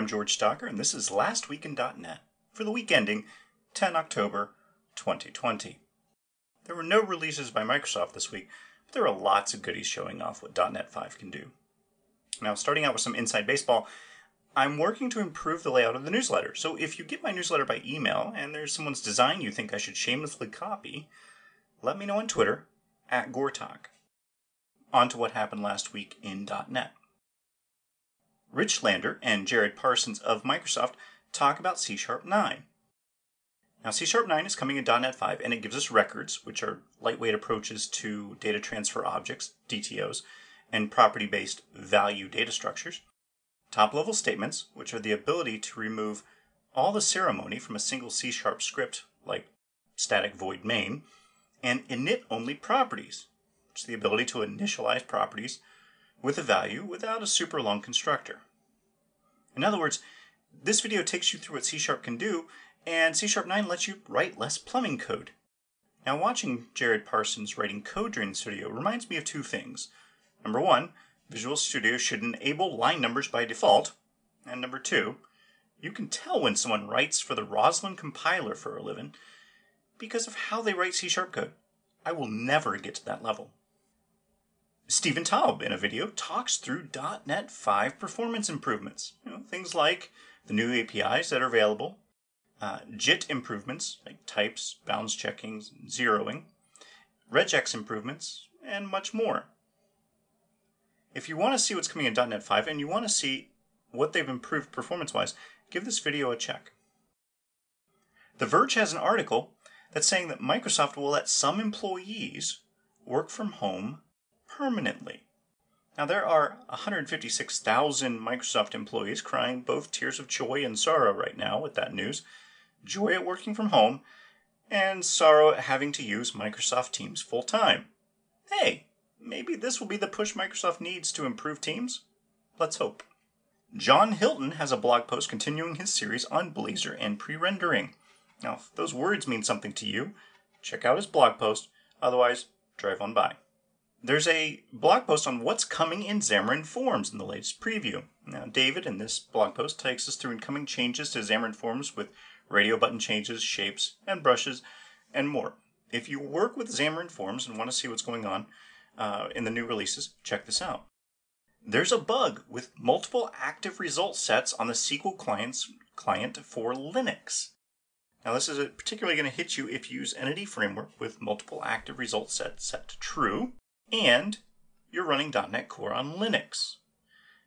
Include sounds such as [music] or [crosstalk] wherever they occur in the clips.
I'm George Stocker, and this is Last Week in .NET for the week ending 10 October 2020. There were no releases by Microsoft this week, but there are lots of goodies showing off what .NET 5 can do. Now, starting out with some inside baseball, I'm working to improve the layout of the newsletter. So if you get my newsletter by email and there's someone's design you think I should shamelessly copy, let me know on Twitter at Gortok. On to what happened last week in .NET. Rich Lander and Jared Parsons of Microsoft talk about C Sharp 9. Now, C Sharp 9 is coming in .NET 5, and it gives us records, which are lightweight approaches to data transfer objects, DTOs, and property-based value data structures. Top-level statements, which are the ability to remove all the ceremony from a single C Sharp script, like static void main, and init-only properties, which is the ability to initialize properties with a value without a super long constructor. In other words, this video takes you through what C Sharp can do, and C Sharp 9 lets you write less plumbing code. Now, watching Jared Parsons writing code during this video reminds me of two things. Number one, Visual Studio should enable line numbers by default. And number two, you can tell when someone writes for the Roslyn compiler for a living because of how they write C Sharp code. I will never get to that level. Stephen Toub, in a video, talks through .NET 5 performance improvements. You know, things like the new APIs that are available, uh, JIT improvements, like types, bounds checking, zeroing, regex improvements, and much more. If you want to see what's coming in .NET 5 and you want to see what they've improved performance-wise, give this video a check. The Verge has an article that's saying that Microsoft will let some employees work from home permanently. Now, there are 156,000 Microsoft employees crying both tears of joy and sorrow right now with that news joy at working from home, and sorrow at having to use Microsoft Teams full time. Hey, maybe this will be the push Microsoft needs to improve Teams? Let's hope. Jon Hilton has a blog post continuing his series on Blazor and pre rendering. Now, if those words mean something to you, check out his blog post. Otherwise, drive on by. There's a blog post on what's coming in Xamarin Forms in the latest preview. Now, David in this blog post takes us through incoming changes to Xamarin Forms with radio button changes, shapes, and brushes, and more. If you work with Xamarin Forms and want to see what's going on uh, in the new releases, check this out. There's a bug with multiple active result sets on the SQL client's client for Linux. Now, this is particularly going to hit you if you use Entity Framework with multiple active result sets set to true and you're running .NET Core on Linux.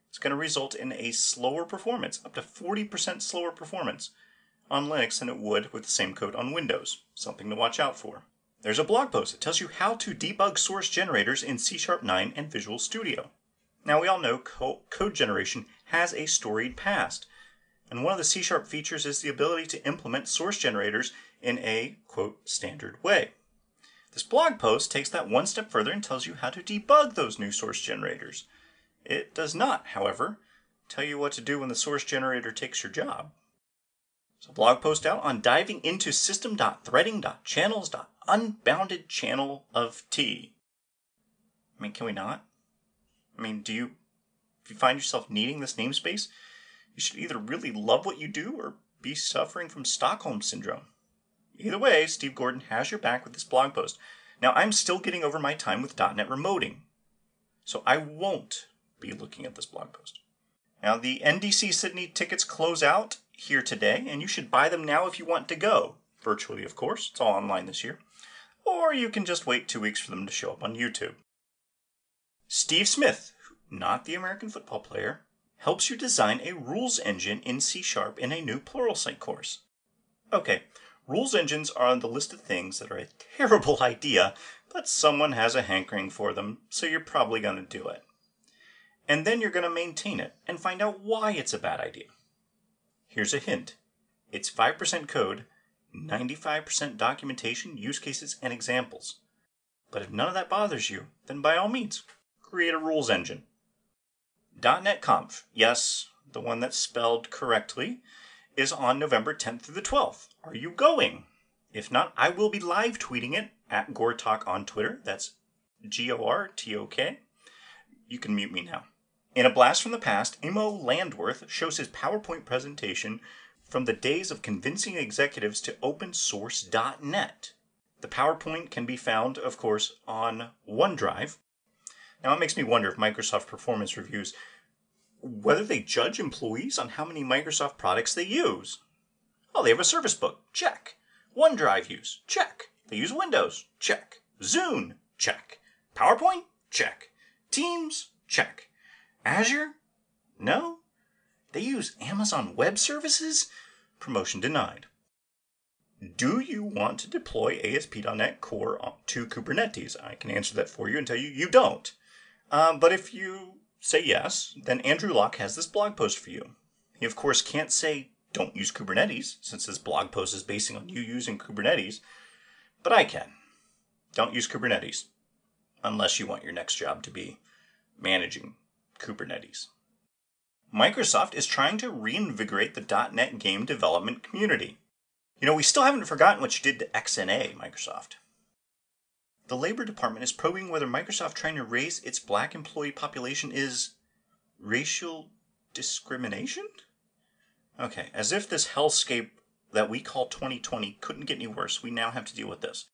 It's going to result in a slower performance, up to 40% slower performance on Linux than it would with the same code on Windows. Something to watch out for. There's a blog post that tells you how to debug source generators in C Sharp 9 and Visual Studio. Now, we all know co code generation has a storied past, and one of the C Sharp features is the ability to implement source generators in a, quote, standard way. This blog post takes that one step further and tells you how to debug those new source generators. It does not, however, tell you what to do when the source generator takes your job. So blog post out on diving into system.threading.channels.unbounded channel of T. I mean, can we not? I mean, do you, if you find yourself needing this namespace, you should either really love what you do or be suffering from Stockholm Syndrome. Either way, Steve Gordon has your back with this blog post. Now, I'm still getting over my time with .NET remoting, so I won't be looking at this blog post. Now, the NDC Sydney tickets close out here today, and you should buy them now if you want to go. Virtually, of course. It's all online this year. Or you can just wait two weeks for them to show up on YouTube. Steve Smith, not the American football player, helps you design a rules engine in C Sharp in a new Pluralsight course. Okay, Rules engines are on the list of things that are a [laughs] terrible idea, but someone has a hankering for them, so you're probably going to do it. And then you're going to maintain it and find out why it's a bad idea. Here's a hint it's 5% code, 95% documentation, use cases, and examples. But if none of that bothers you, then by all means, create a rules engine. .NET Conf, yes, the one that's spelled correctly, is on November 10th through the 12th. Are you going? If not, I will be live tweeting it at Gortok on Twitter. That's G O R T O K. You can mute me now. In a blast from the past, Immo Landwerth shows his PowerPoint presentation from the days of convincing executives to open source.net. The PowerPoint can be found, of course, on OneDrive. Now, it makes me wonder if Microsoft Performance Reviews whether they judge employees on how many Microsoft products they use. Oh, they have a Surface Book. Check. OneDrive use. Check. They use Windows. Check. Zune. Check. PowerPoint? Check. Teams? Check. Azure? No. They use Amazon Web Services? Promotion denied. Do you want to deploy ASP.NET Core to Kubernetes? I can answer that for you and tell you you don't. Um, but if you say yes, then Andrew Lock has this blog post for you. He, of course, can't say don't use Kubernetes, since this blog post is basing on you using Kubernetes, but I can. Don't use Kubernetes unless you want your next job to be managing Kubernetes. Microsoft is trying to reinvigorate the .NET game development community. You know, we still haven't forgotten what you did to XNA, Microsoft. The Labor Department is probing whether Microsoft trying to raise its black employee population is racial discrimination? Okay, as if this hellscape that we call 2020 couldn't get any worse, we now have to deal with this.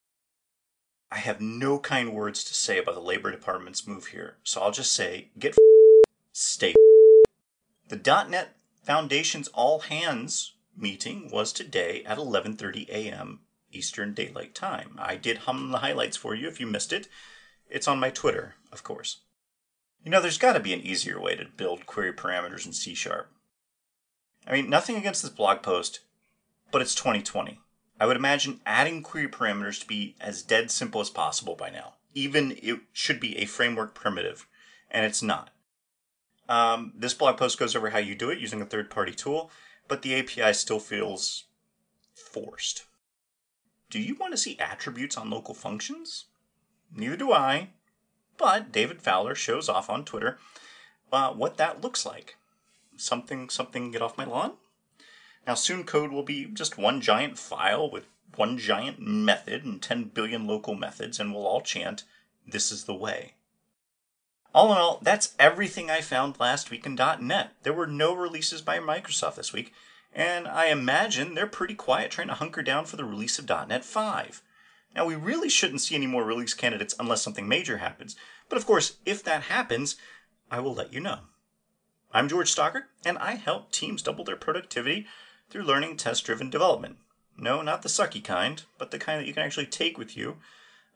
I have no kind words to say about the Labor Department's move here, so I'll just say get stay. The .NET Foundation's all hands meeting was today at 11:30 a.m. Eastern Daylight Time. I did hum the highlights for you if you missed it. It's on my Twitter, of course. You know, there's got to be an easier way to build query parameters in C Sharp. I mean, nothing against this blog post, but it's 2020. I would imagine adding query parameters to be as dead simple as possible by now. Even it should be a framework primitive, and it's not. Um, this blog post goes over how you do it using a third party tool, but the API still feels forced. Do you want to see attributes on local functions? Neither do I, but David Fowler shows off on Twitter uh, what that looks like. Something, something, get off my lawn? Now, soon code will be just one giant file with one giant method and 10 billion local methods, and we'll all chant, This is the way. All in all, that's everything I found last week in .NET. There were no releases by Microsoft this week, and I imagine they're pretty quiet trying to hunker down for the release of .NET 5. Now, we really shouldn't see any more release candidates unless something major happens, but of course, if that happens, I will let you know. I'm George Stocker, and I help teams double their productivity through learning test driven development. No, not the sucky kind, but the kind that you can actually take with you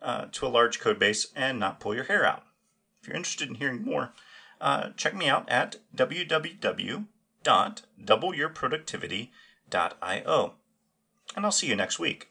uh, to a large code base and not pull your hair out. If you're interested in hearing more, uh, check me out at www.doubleyourproductivity.io. And I'll see you next week.